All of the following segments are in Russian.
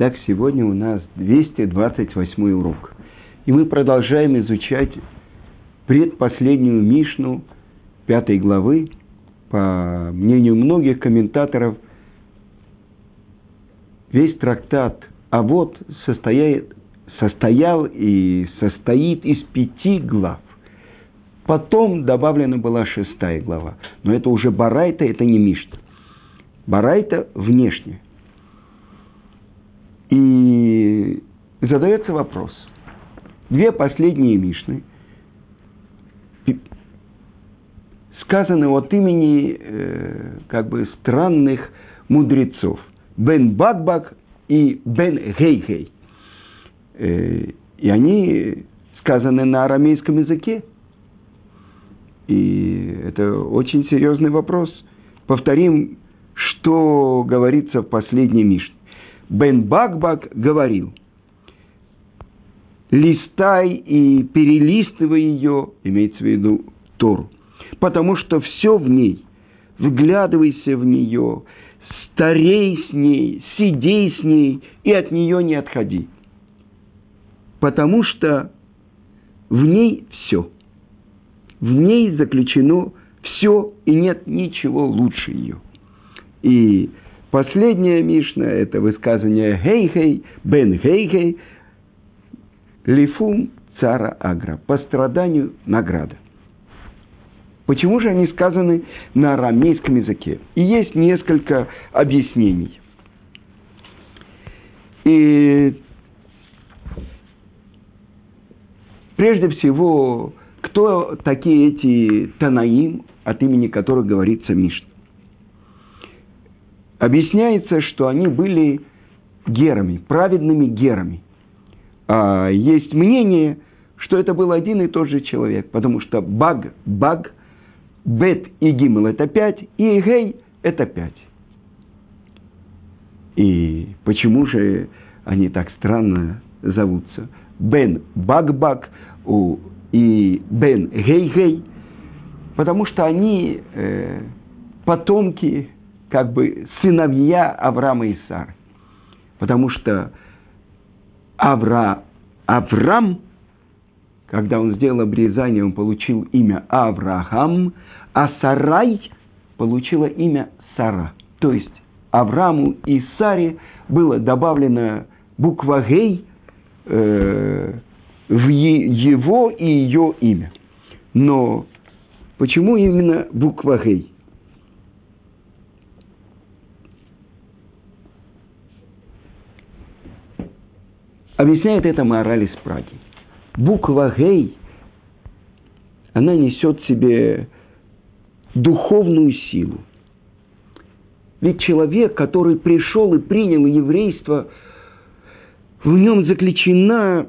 Так, сегодня у нас 228 урок. И мы продолжаем изучать предпоследнюю Мишну пятой главы. По мнению многих комментаторов, весь трактат а вот состоит, состоял и состоит из пяти глав. Потом добавлена была шестая глава. Но это уже Барайта, это не Мишна. Барайта внешне. И задается вопрос. Две последние Мишны сказаны от имени э, как бы странных мудрецов. Бен Бакбак и Бен Гейгей. Э, и они сказаны на арамейском языке. И это очень серьезный вопрос. Повторим, что говорится в последней Мишне. Бен Бакбак говорил, листай и перелистывай ее, имеется в виду Тору, потому что все в ней, вглядывайся в нее, старей с ней, сидей с ней и от нее не отходи. Потому что в ней все – в ней заключено все, и нет ничего лучше ее. И последняя Мишна – это высказывание «Хей-хей», «Бен хей-хей», «Лифум цара агра» – по страданию награда. Почему же они сказаны на арамейском языке? И есть несколько объяснений. И прежде всего кто такие эти Танаим, от имени которых говорится Мишна? Объясняется, что они были герами, праведными герами. А есть мнение, что это был один и тот же человек, потому что баг, баг, бет и гимл – это пять, и гей – это пять. И почему же они так странно зовутся? Бен баг-баг, и Бен Гей-Гей, потому что они э, потомки, как бы сыновья Авраама и Сары. Потому что Авра, Авраам, когда он сделал обрезание, он получил имя Авраам, а Сарай получила имя Сара. То есть Аврааму и Саре было добавлено буква Гей, э, в его и ее имя. Но почему именно буква Гей? Объясняет это мораль из Праги. Буква Гей, она несет в себе духовную силу. Ведь человек, который пришел и принял еврейство, в нем заключена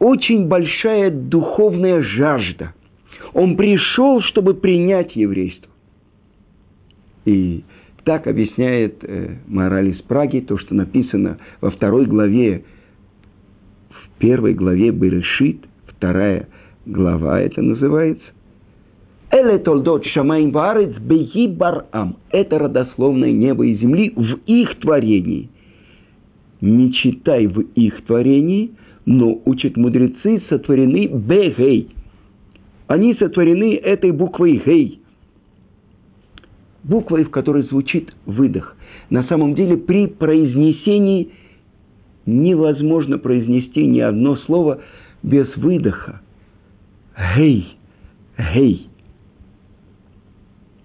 очень большая духовная жажда. Он пришел, чтобы принять еврейство. И так объясняет э, мораль из Праги, то, что написано во второй главе, первой главе Берешит, вторая глава это называется. Эле толдот шамайн варец беги барам. Это родословное небо и земли в их творении. Не читай в их творении – но, учат мудрецы, сотворены бегей. Они сотворены этой буквой гей. Буквой, в которой звучит выдох. На самом деле при произнесении невозможно произнести ни одно слово без выдоха. Гей, гей.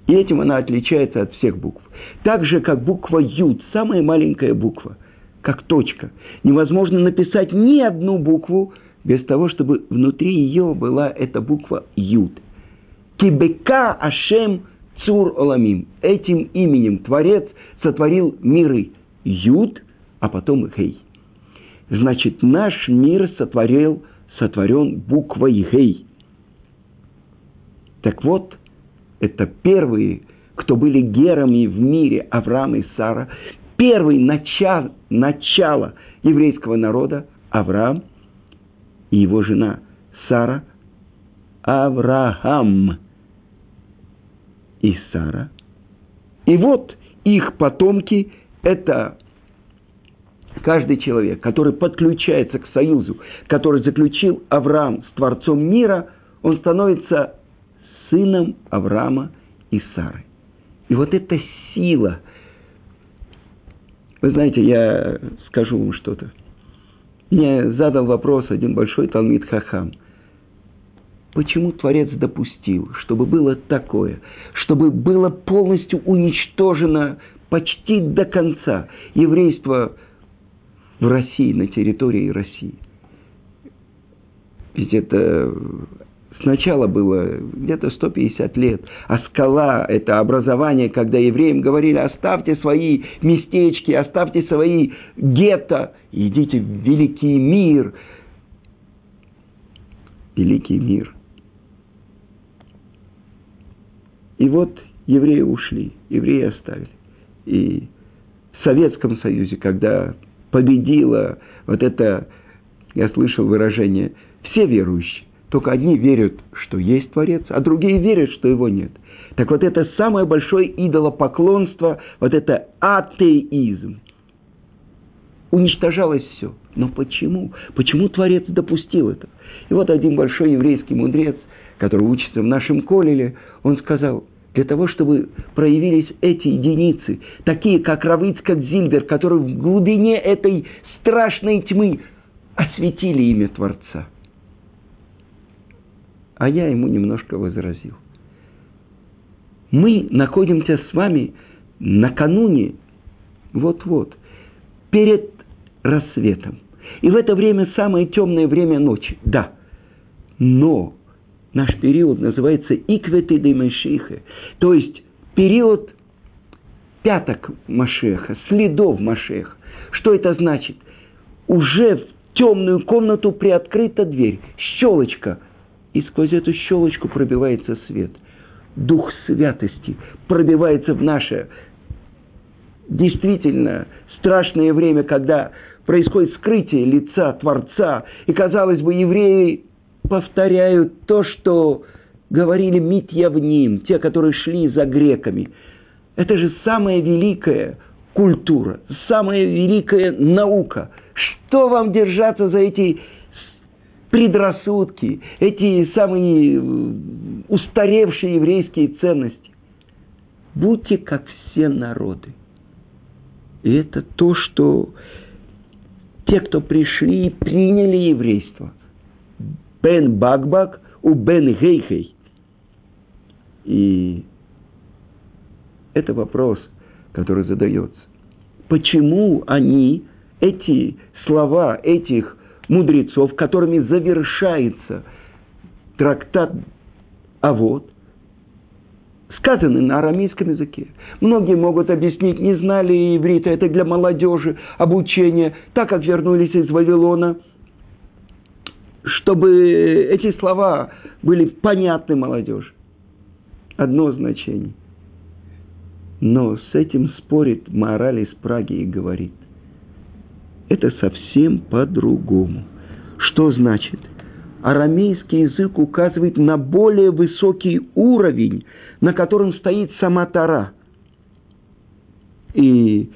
И этим она отличается от всех букв. Так же, как буква Юд, самая маленькая буква – как точка. Невозможно написать ни одну букву без того, чтобы внутри ее была эта буква Юд. Кибека Ашем Цур Оламим. Этим именем Творец сотворил миры Юд, а потом Гей. Значит, наш мир сотворил, сотворен буквой Гей. Так вот, это первые, кто были герами в мире, Авраам и Сара, первый начало, начало еврейского народа Авраам и его жена Сара Авраам и Сара. И вот их потомки – это каждый человек, который подключается к союзу, который заключил Авраам с Творцом мира, он становится сыном Авраама и Сары. И вот эта сила, вы знаете, я скажу вам что-то. Мне задал вопрос один большой Талмит Хахам. Почему Творец допустил, чтобы было такое, чтобы было полностью уничтожено почти до конца еврейство в России, на территории России? Ведь это Сначала было где-то 150 лет, а скала – это образование, когда евреям говорили, оставьте свои местечки, оставьте свои гетто, идите в великий мир. Великий мир. И вот евреи ушли, евреи оставили. И в Советском Союзе, когда победила вот это, я слышал выражение, все верующие, только одни верят, что есть Творец, а другие верят, что его нет. Так вот это самое большое идолопоклонство, вот это атеизм. Уничтожалось все. Но почему? Почему Творец допустил это? И вот один большой еврейский мудрец, который учится в нашем колеле, он сказал, для того, чтобы проявились эти единицы, такие как Равицкак Зильбер, которые в глубине этой страшной тьмы осветили имя Творца – а я ему немножко возразил. Мы находимся с вами накануне, вот-вот, перед рассветом. И в это время самое темное время ночи, да. Но наш период называется икветы де Машиха, то есть период пяток Машеха, следов Машеха. Что это значит? Уже в темную комнату приоткрыта дверь, щелочка – и сквозь эту щелочку пробивается свет. Дух святости пробивается в наше действительно страшное время, когда происходит скрытие лица Творца, и, казалось бы, евреи повторяют то, что говорили Митьявним, те, которые шли за греками. Это же самая великая культура, самая великая наука. Что вам держаться за эти предрассудки, эти самые э, устаревшие еврейские ценности. Будьте как все народы. И это то, что те, кто пришли и приняли еврейство. Бен Багбак у Бен Гейхей. И это вопрос, который задается. Почему они, эти слова этих мудрецов, которыми завершается трактат а вот сказаны на арамейском языке. Многие могут объяснить, не знали иврита, это для молодежи, обучение, так как вернулись из Вавилона, чтобы эти слова были понятны молодежи. Одно значение. Но с этим спорит мораль из Праги и говорит – это совсем по-другому. Что значит? Арамейский язык указывает на более высокий уровень, на котором стоит сама Тара. И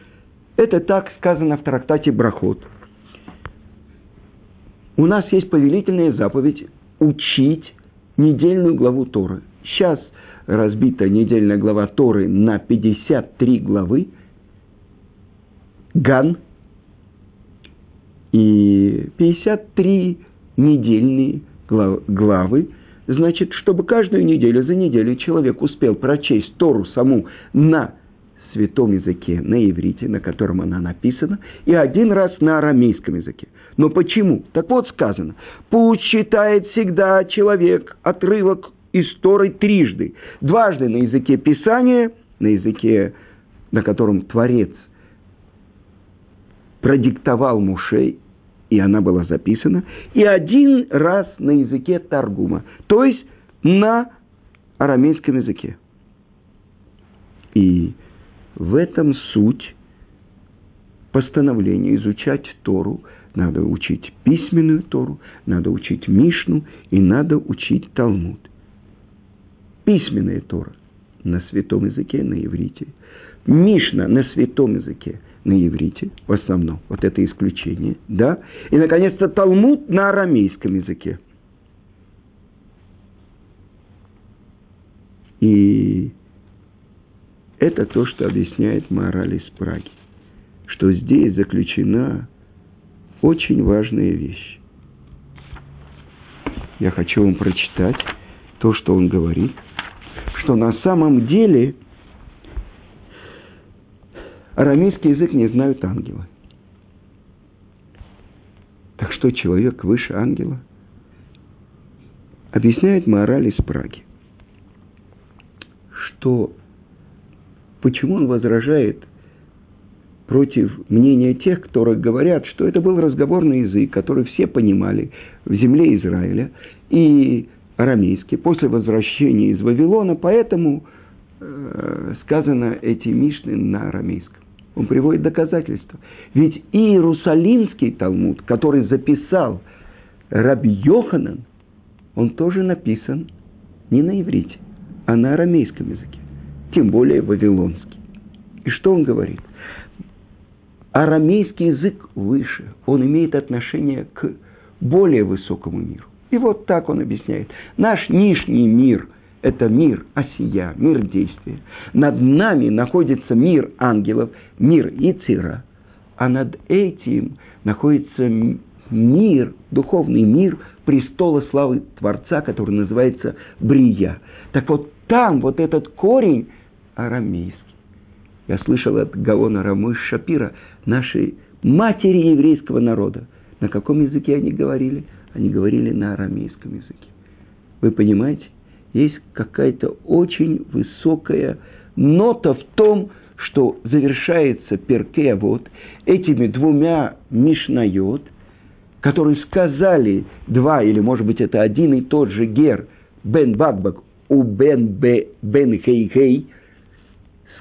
это так сказано в трактате Брахот. У нас есть повелительная заповедь учить недельную главу Торы. Сейчас разбита недельная глава Торы на 53 главы. Ган – и 53 недельные главы, значит, чтобы каждую неделю за неделю человек успел прочесть Тору саму на святом языке, на иврите, на котором она написана, и один раз на арамейском языке. Но почему? Так вот сказано, пусть читает всегда человек отрывок из Торы трижды. Дважды на языке Писания, на языке, на котором Творец продиктовал Мушей, и она была записана, и один раз на языке Таргума, то есть на арамейском языке. И в этом суть постановления изучать Тору. Надо учить письменную Тору, надо учить Мишну и надо учить Талмуд. Письменная Тора на святом языке, на иврите. Мишна на святом языке, на иврите, в основном, вот это исключение, да, и, наконец-то, Талмуд на арамейском языке. И это то, что объясняет мораль из Праги, что здесь заключена очень важная вещь. Я хочу вам прочитать то, что он говорит, что на самом деле арамейский язык не знают ангелы. Так что человек выше ангела? Объясняет мораль из Праги, что почему он возражает против мнения тех, которые говорят, что это был разговорный язык, который все понимали в земле Израиля, и арамейский, после возвращения из Вавилона, поэтому э, сказано эти мишны на арамейском. Он приводит доказательства. Ведь и Иерусалимский Талмуд, который записал Раби Йоханан, он тоже написан не на иврите, а на арамейском языке, тем более вавилонский. И что он говорит? Арамейский язык выше, он имеет отношение к более высокому миру. И вот так он объясняет. Наш нижний мир – это мир осия, мир действия. Над нами находится мир ангелов, мир Ицира. А над этим находится мир, духовный мир престола славы Творца, который называется Брия. Так вот там вот этот корень арамейский. Я слышал от Гаона Рамыш Шапира, нашей матери еврейского народа. На каком языке они говорили? они говорили на арамейском языке. Вы понимаете, есть какая-то очень высокая нота в том, что завершается перкея вот этими двумя мишнайот, которые сказали два, или может быть это один и тот же гер, бен бакбак, у бен бе, бен хей хей,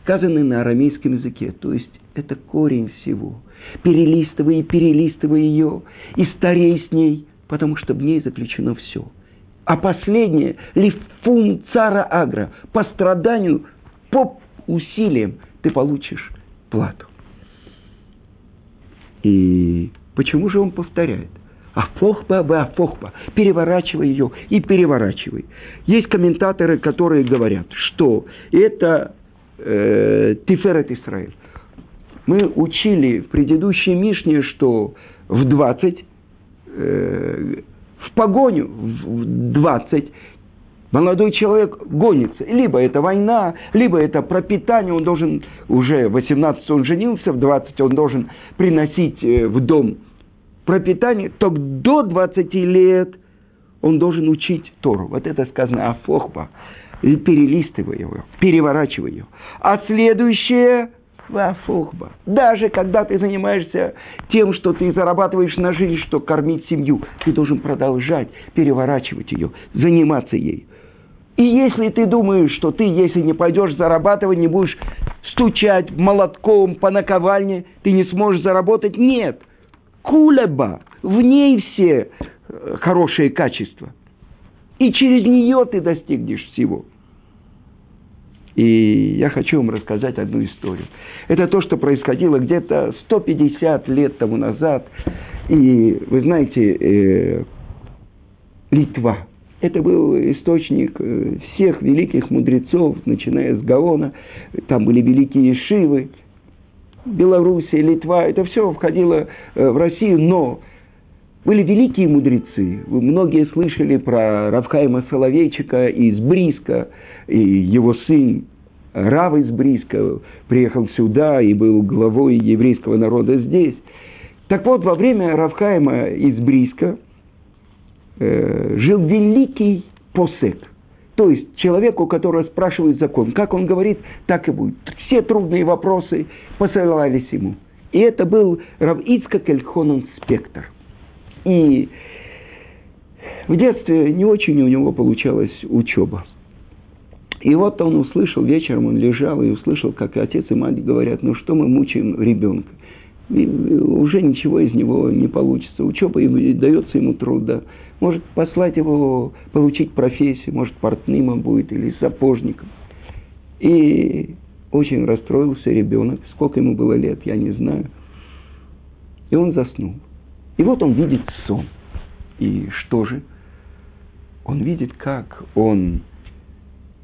сказаны на арамейском языке. То есть это корень всего. Перелистывай и перелистывай ее, и старей с ней – потому что в ней заключено все. А последнее, лифун цара агра, по страданию, по усилиям ты получишь плату. И почему же он повторяет? Афохба бы афохба. Переворачивай ее и переворачивай. Есть комментаторы, которые говорят, что это э, Тиферет Исраиль. Мы учили в предыдущей Мишне, что в 20 э, в погоню в 20, молодой человек гонится. Либо это война, либо это пропитание, он должен, уже 18 он женился, в 20 он должен приносить э, в дом пропитание, то до 20 лет он должен учить Тору. Вот это сказано Афохба. Перелистывай его, переворачивай ее. А следующее – Вафухба. Даже когда ты занимаешься тем, что ты зарабатываешь на жизнь, что кормить семью, ты должен продолжать переворачивать ее, заниматься ей. И если ты думаешь, что ты, если не пойдешь зарабатывать, не будешь стучать молотком по наковальне, ты не сможешь заработать, нет. Кулеба, в ней все э, хорошие качества. И через нее ты достигнешь всего. И я хочу вам рассказать одну историю. Это то, что происходило где-то 150 лет тому назад. И вы знаете, э, Литва. Это был источник э, всех великих мудрецов, начиная с Гаона. Там были великие Шивы. Белоруссия, Литва. Это все входило э, в Россию, но были великие мудрецы. Вы многие слышали про Равхайма Соловейчика из Бриска, и его сын Рав из Бриска приехал сюда и был главой еврейского народа здесь. Так вот, во время Равхайма из Бриска э, жил великий посек. То есть человек, у которого спрашивают закон. Как он говорит, так и будет. Все трудные вопросы посылались ему. И это был Рав Ицкак Эльхонон Спектр. И в детстве не очень у него получалась учеба. И вот он услышал, вечером он лежал и услышал, как отец и мать говорят, ну что мы мучаем ребенка. И уже ничего из него не получится. Учеба дается ему труда. Может послать его получить профессию, может портным он будет или сапожником. И очень расстроился ребенок. Сколько ему было лет, я не знаю. И он заснул. И вот он видит сон. И что же? Он видит, как он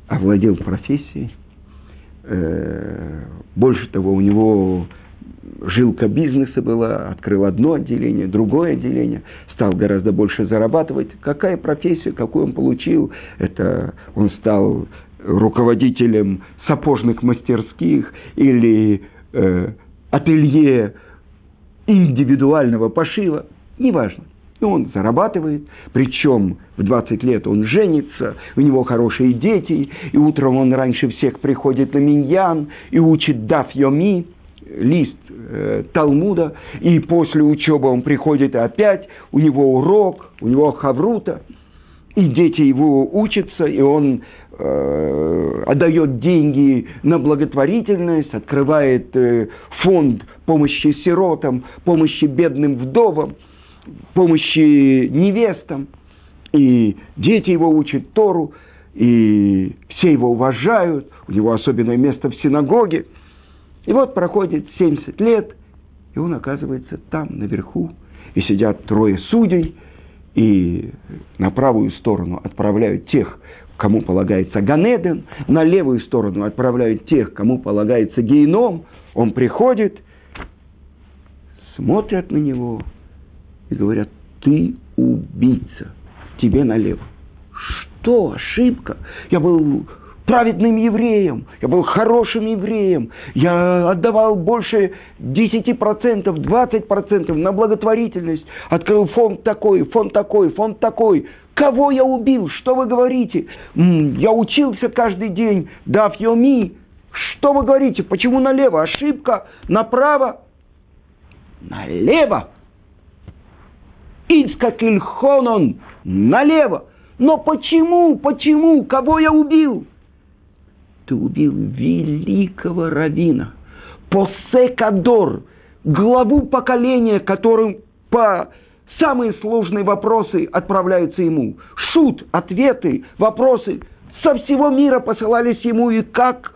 овладел профессией. Э, больше того, у него жилка бизнеса была, открыл одно отделение, другое отделение, стал гораздо больше зарабатывать. Какая профессия, какую он получил? Это он стал руководителем сапожных мастерских или э, ателье индивидуального пошива, неважно. И он зарабатывает, причем в 20 лет он женится, у него хорошие дети, и утром он раньше всех приходит на миньян и учит даф йоми, лист э, Талмуда, и после учебы он приходит опять, у него урок, у него хаврута, и дети его учатся, и он э, отдает деньги на благотворительность, открывает э, фонд помощи сиротам, помощи бедным вдовам, помощи невестам. И дети его учат Тору, и все его уважают, у него особенное место в синагоге – и вот проходит 70 лет, и он оказывается там, наверху, и сидят трое судей, и на правую сторону отправляют тех, кому полагается Ганеден, на левую сторону отправляют тех, кому полагается гейном. Он приходит, смотрят на него и говорят, ты убийца, тебе налево. Что? Ошибка? Я был праведным евреем, я был хорошим евреем, я отдавал больше 10%, 20% на благотворительность, открыл фонд такой, фонд такой, фонд такой. Кого я убил? Что вы говорите? Я учился каждый день, дав йоми. Что вы говорите? Почему налево? Ошибка. Направо? Налево. Ицкак Ильхонон. Налево. Но почему? Почему? Кого я убил? ты убил великого равина, Посекадор, главу поколения, которым по самые сложные вопросы отправляются ему. Шут, ответы, вопросы со всего мира посылались ему, и как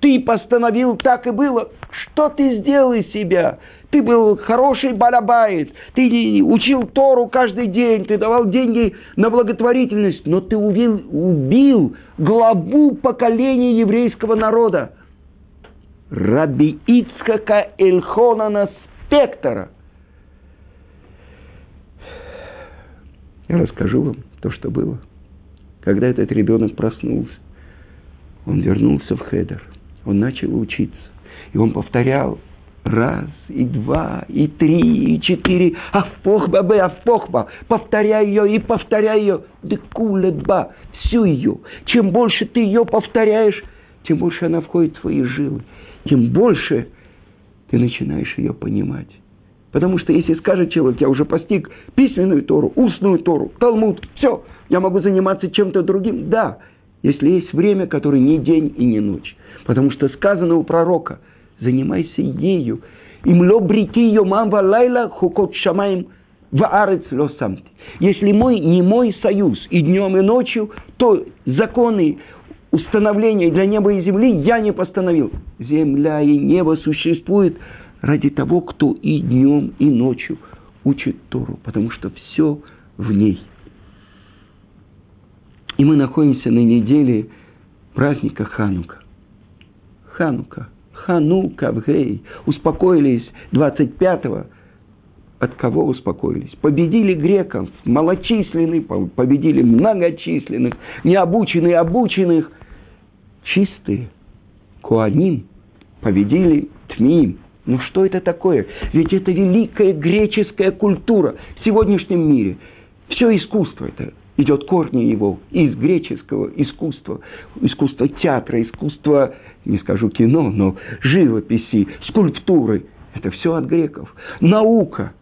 ты постановил, так и было. Что ты сделал из себя? Ты был хороший балабайт, ты учил Тору каждый день, ты давал деньги на благотворительность, но ты убил, убил главу поколения еврейского народа. Раби Ицхака Эльхонана Спектора. Я расскажу вам то, что было. Когда этот ребенок проснулся, он вернулся в Хедер, он начал учиться. И он повторял Раз, и два, и три, и четыре. Авпохба бе, авпохба. Повторяй ее и повторяй ее. Декулеба. Всю ее. Чем больше ты ее повторяешь, тем больше она входит в твои жилы. Тем больше ты начинаешь ее понимать. Потому что если скажет человек, я уже постиг письменную Тору, устную Тору, Талмуд, все, я могу заниматься чем-то другим. Да, если есть время, которое не день и не ночь. Потому что сказано у пророка – занимайся ею. Им ло брити ее мамва лайла хукот шамаем ваарец ло самти. Если мой, не мой союз и днем, и ночью, то законы установления для неба и земли я не постановил. Земля и небо существуют ради того, кто и днем, и ночью учит Тору, потому что все в ней. И мы находимся на неделе праздника Ханука. Ханука – Ханука в Гей. Успокоились 25-го. От кого успокоились? Победили греков, малочисленных, победили многочисленных, необученных, обученных. Чистые. Куаним победили Тмим. Ну что это такое? Ведь это великая греческая культура в сегодняшнем мире. Все искусство это идет корни его из греческого искусства, искусства театра, искусства, не скажу кино, но живописи, скульптуры. Это все от греков. Наука,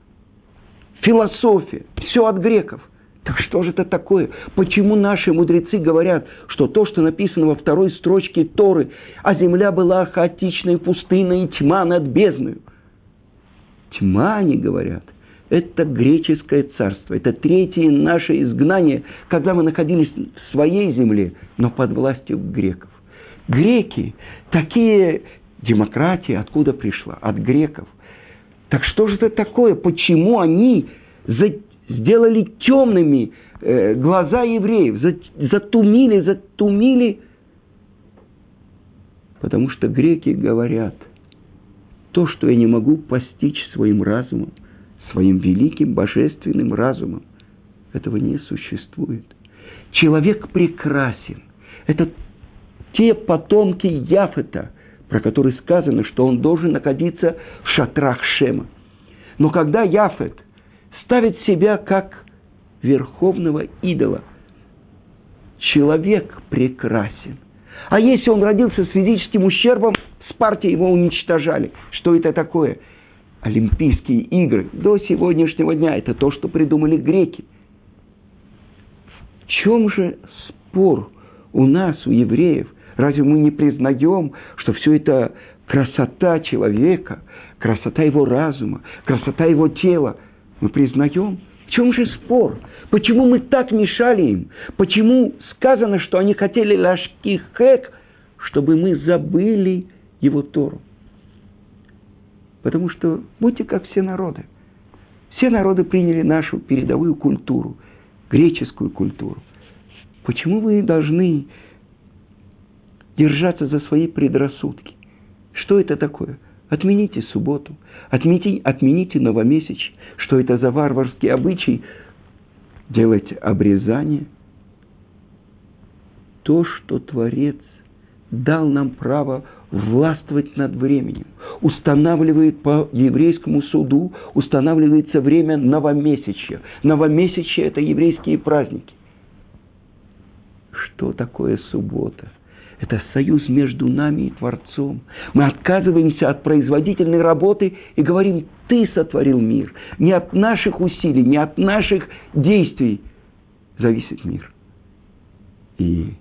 философия, все от греков. Так что же это такое? Почему наши мудрецы говорят, что то, что написано во второй строчке Торы, а земля была хаотичной, пустынной, тьма над бездною? Тьма, они говорят – это греческое царство. Это третье наше изгнание, когда мы находились в своей земле, но под властью греков. Греки, такие демократии откуда пришла? От греков. Так что же это такое? Почему они за, сделали темными э, глаза евреев, за, затумили, затумили? Потому что греки говорят, то, что я не могу постичь своим разумом, своим великим божественным разумом, этого не существует. Человек прекрасен. Это те потомки Яфета, про которые сказано, что он должен находиться в шатрах Шема. Но когда Яфет ставит себя как верховного идола, человек прекрасен. А если он родился с физическим ущербом, с партией его уничтожали. Что это такое? Олимпийские игры до сегодняшнего дня. Это то, что придумали греки. В чем же спор у нас, у евреев? Разве мы не признаем, что все это красота человека, красота его разума, красота его тела? Мы признаем. В чем же спор? Почему мы так мешали им? Почему сказано, что они хотели ляжки хэк, чтобы мы забыли его Тору? Потому что будьте как все народы. Все народы приняли нашу передовую культуру, греческую культуру. Почему вы должны держаться за свои предрассудки? Что это такое? Отмените субботу, отмените, отмените новомесяч. Что это за варварский обычай? Делать обрезание. То, что Творец дал нам право властвовать над временем. Устанавливает по еврейскому суду, устанавливается время новомесячья. Новомесячье – это еврейские праздники. Что такое суббота? Это союз между нами и Творцом. Мы отказываемся от производительной работы и говорим, ты сотворил мир. Не от наших усилий, не от наших действий зависит мир. И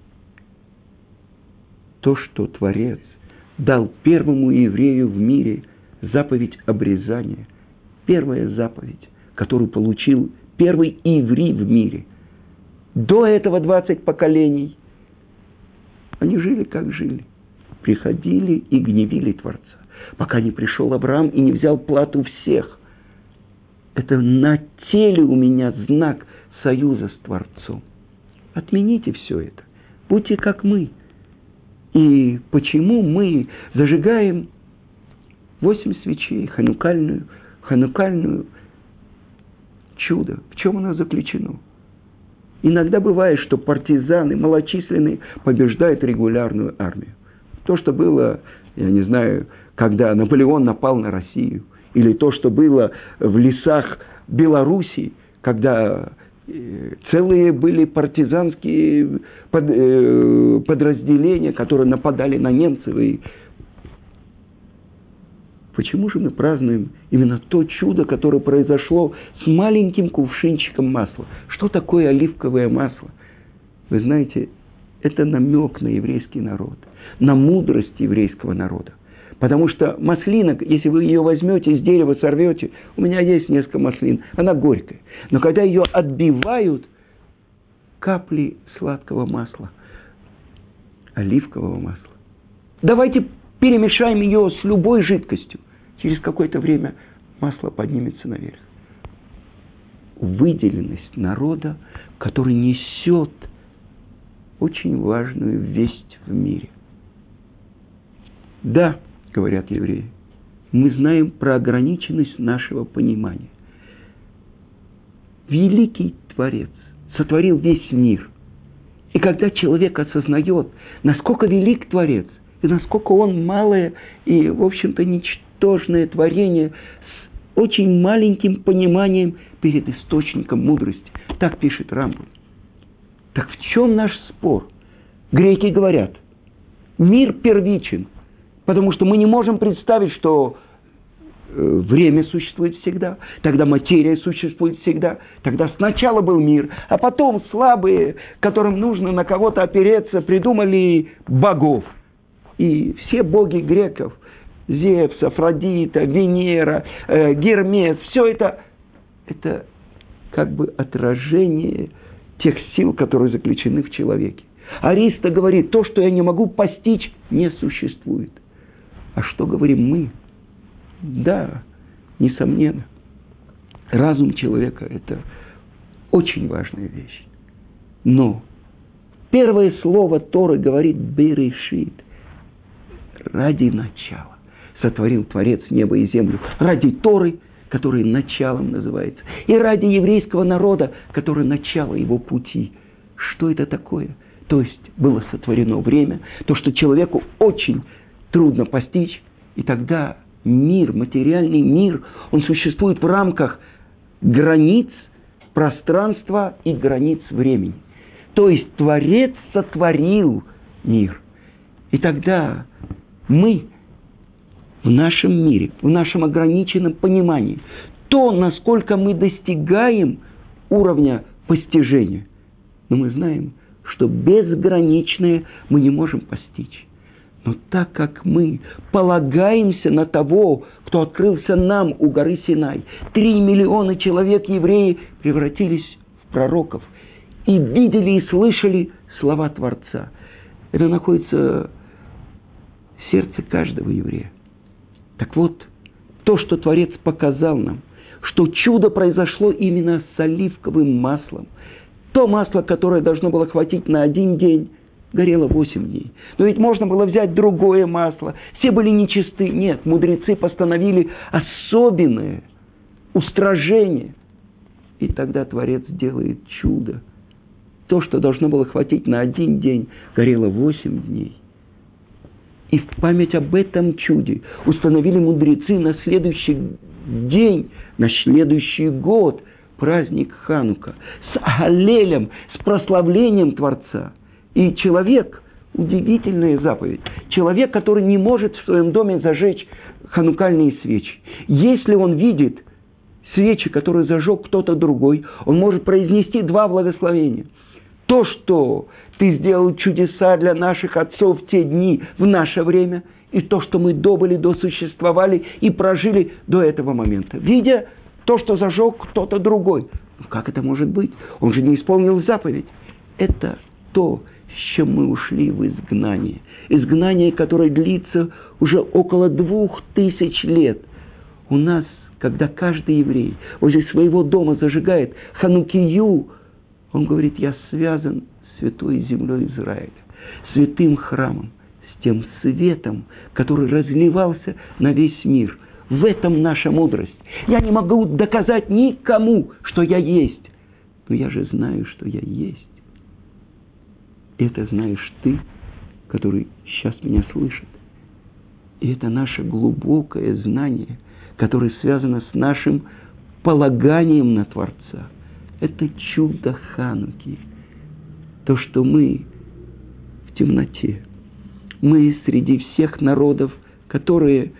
то, что Творец дал первому еврею в мире заповедь обрезания, первая заповедь, которую получил первый еврей в мире. До этого 20 поколений они жили, как жили. Приходили и гневили Творца, пока не пришел Авраам и не взял плату всех. Это на теле у меня знак союза с Творцом. Отмените все это. Будьте как мы – и почему мы зажигаем восемь свечей, ханукальную, ханукальную чудо? В чем оно заключено? Иногда бывает, что партизаны малочисленные побеждают регулярную армию. То, что было, я не знаю, когда Наполеон напал на Россию, или то, что было в лесах Белоруссии, когда целые были партизанские под, э, подразделения, которые нападали на немцев. И почему же мы празднуем именно то чудо, которое произошло с маленьким кувшинчиком масла? Что такое оливковое масло? Вы знаете, это намек на еврейский народ, на мудрость еврейского народа. Потому что маслина, если вы ее возьмете из дерева, сорвете, у меня есть несколько маслин, она горькая. Но когда ее отбивают, капли сладкого масла, оливкового масла. Давайте перемешаем ее с любой жидкостью. Через какое-то время масло поднимется наверх. Выделенность народа, который несет очень важную весть в мире. Да, говорят евреи, мы знаем про ограниченность нашего понимания. Великий Творец сотворил весь мир. И когда человек осознает, насколько велик Творец, и насколько он малое и, в общем-то, ничтожное творение с очень маленьким пониманием перед источником мудрости. Так пишет Рамбу. Так в чем наш спор? Греки говорят, мир первичен – Потому что мы не можем представить, что э, время существует всегда, тогда материя существует всегда, тогда сначала был мир, а потом слабые, которым нужно на кого-то опереться, придумали богов. И все боги греков, Зевс, Афродита, Венера, э, Гермес, все это, это как бы отражение тех сил, которые заключены в человеке. Ариста говорит, то, что я не могу постичь, не существует. А что говорим мы? Да, несомненно. Разум человека – это очень важная вещь. Но первое слово Торы говорит «берешит» – ради начала. Сотворил Творец небо и землю ради Торы, который началом называется, и ради еврейского народа, который начало его пути. Что это такое? То есть было сотворено время, то, что человеку очень трудно постичь, и тогда мир, материальный мир, он существует в рамках границ пространства и границ времени. То есть Творец сотворил мир. И тогда мы в нашем мире, в нашем ограниченном понимании, то, насколько мы достигаем уровня постижения. Но мы знаем, что безграничное мы не можем постичь. Но так как мы полагаемся на того, кто открылся нам у горы Синай, три миллиона человек евреи превратились в пророков и видели и слышали слова Творца. Это находится в сердце каждого еврея. Так вот, то, что Творец показал нам, что чудо произошло именно с оливковым маслом. То масло, которое должно было хватить на один день, горело восемь дней. Но ведь можно было взять другое масло. Все были нечисты. Нет, мудрецы постановили особенное устражение. И тогда Творец делает чудо. То, что должно было хватить на один день, горело восемь дней. И в память об этом чуде установили мудрецы на следующий день, на следующий год праздник Ханука с Алелем, с прославлением Творца. И человек, удивительная заповедь, человек, который не может в своем доме зажечь ханукальные свечи, если он видит свечи, которые зажег кто-то другой, он может произнести два благословения. То, что ты сделал чудеса для наших отцов в те дни, в наше время, и то, что мы добыли, досуществовали и прожили до этого момента. Видя то, что зажег кто-то другой. Ну, как это может быть? Он же не исполнил заповедь. Это то, с чем мы ушли в изгнание. Изгнание, которое длится уже около двух тысяч лет. У нас, когда каждый еврей возле своего дома зажигает ханукию, он говорит, я связан святой землей Израиля, святым храмом, с тем светом, который разливался на весь мир. В этом наша мудрость. Я не могу доказать никому, что я есть. Но я же знаю, что я есть. Это знаешь ты, который сейчас меня слышит. И это наше глубокое знание, которое связано с нашим полаганием на Творца. Это чудо Хануки – то, что мы в темноте. Мы среди всех народов, которые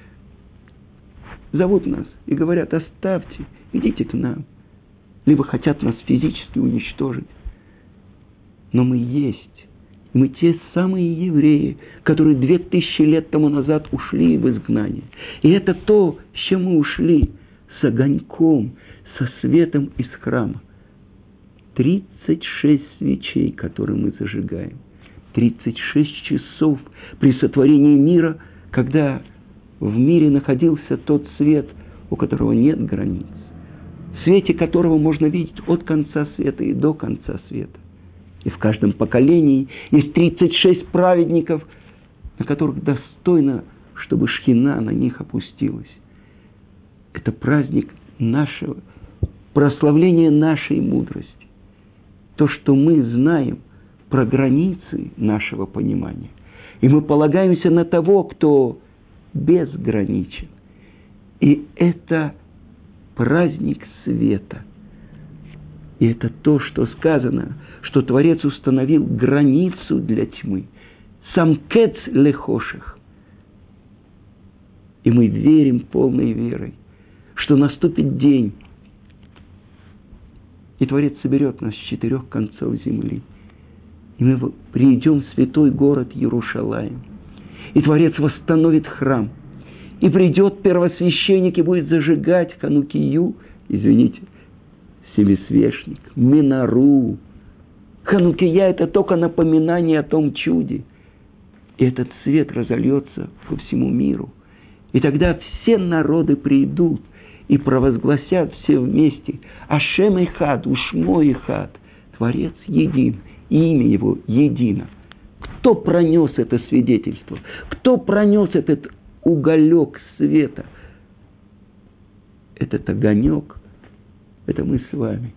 зовут нас и говорят, оставьте, идите к нам. Либо хотят нас физически уничтожить. Но мы есть. Мы те самые евреи, которые две тысячи лет тому назад ушли в изгнание. И это то, с чем мы ушли, с огоньком, со светом из храма. 36 свечей, которые мы зажигаем. 36 часов при сотворении мира, когда в мире находился тот свет, у которого нет границ. В свете которого можно видеть от конца света и до конца света. И в каждом поколении есть 36 праведников, на которых достойно, чтобы шхина на них опустилась. Это праздник нашего, прославление нашей мудрости то, что мы знаем про границы нашего понимания. И мы полагаемся на того, кто безграничен. И это праздник света. И это то, что сказано, что Творец установил границу для тьмы. Сам кец лехоших. И мы верим полной верой, что наступит день, и Творец соберет нас с четырех концов земли. И мы придем в святой город Иерушалаем. И Творец восстановит храм. И придет первосвященник и будет зажигать ханукию, извините, семисвешник, минару, Ханукия – это только напоминание о том чуде. И этот свет разольется по всему миру. И тогда все народы придут и провозгласят все вместе Ашем и Хад, Ушмо и Хад. Творец един, имя его едино. Кто пронес это свидетельство? Кто пронес этот уголек света? Этот огонек, это мы с вами –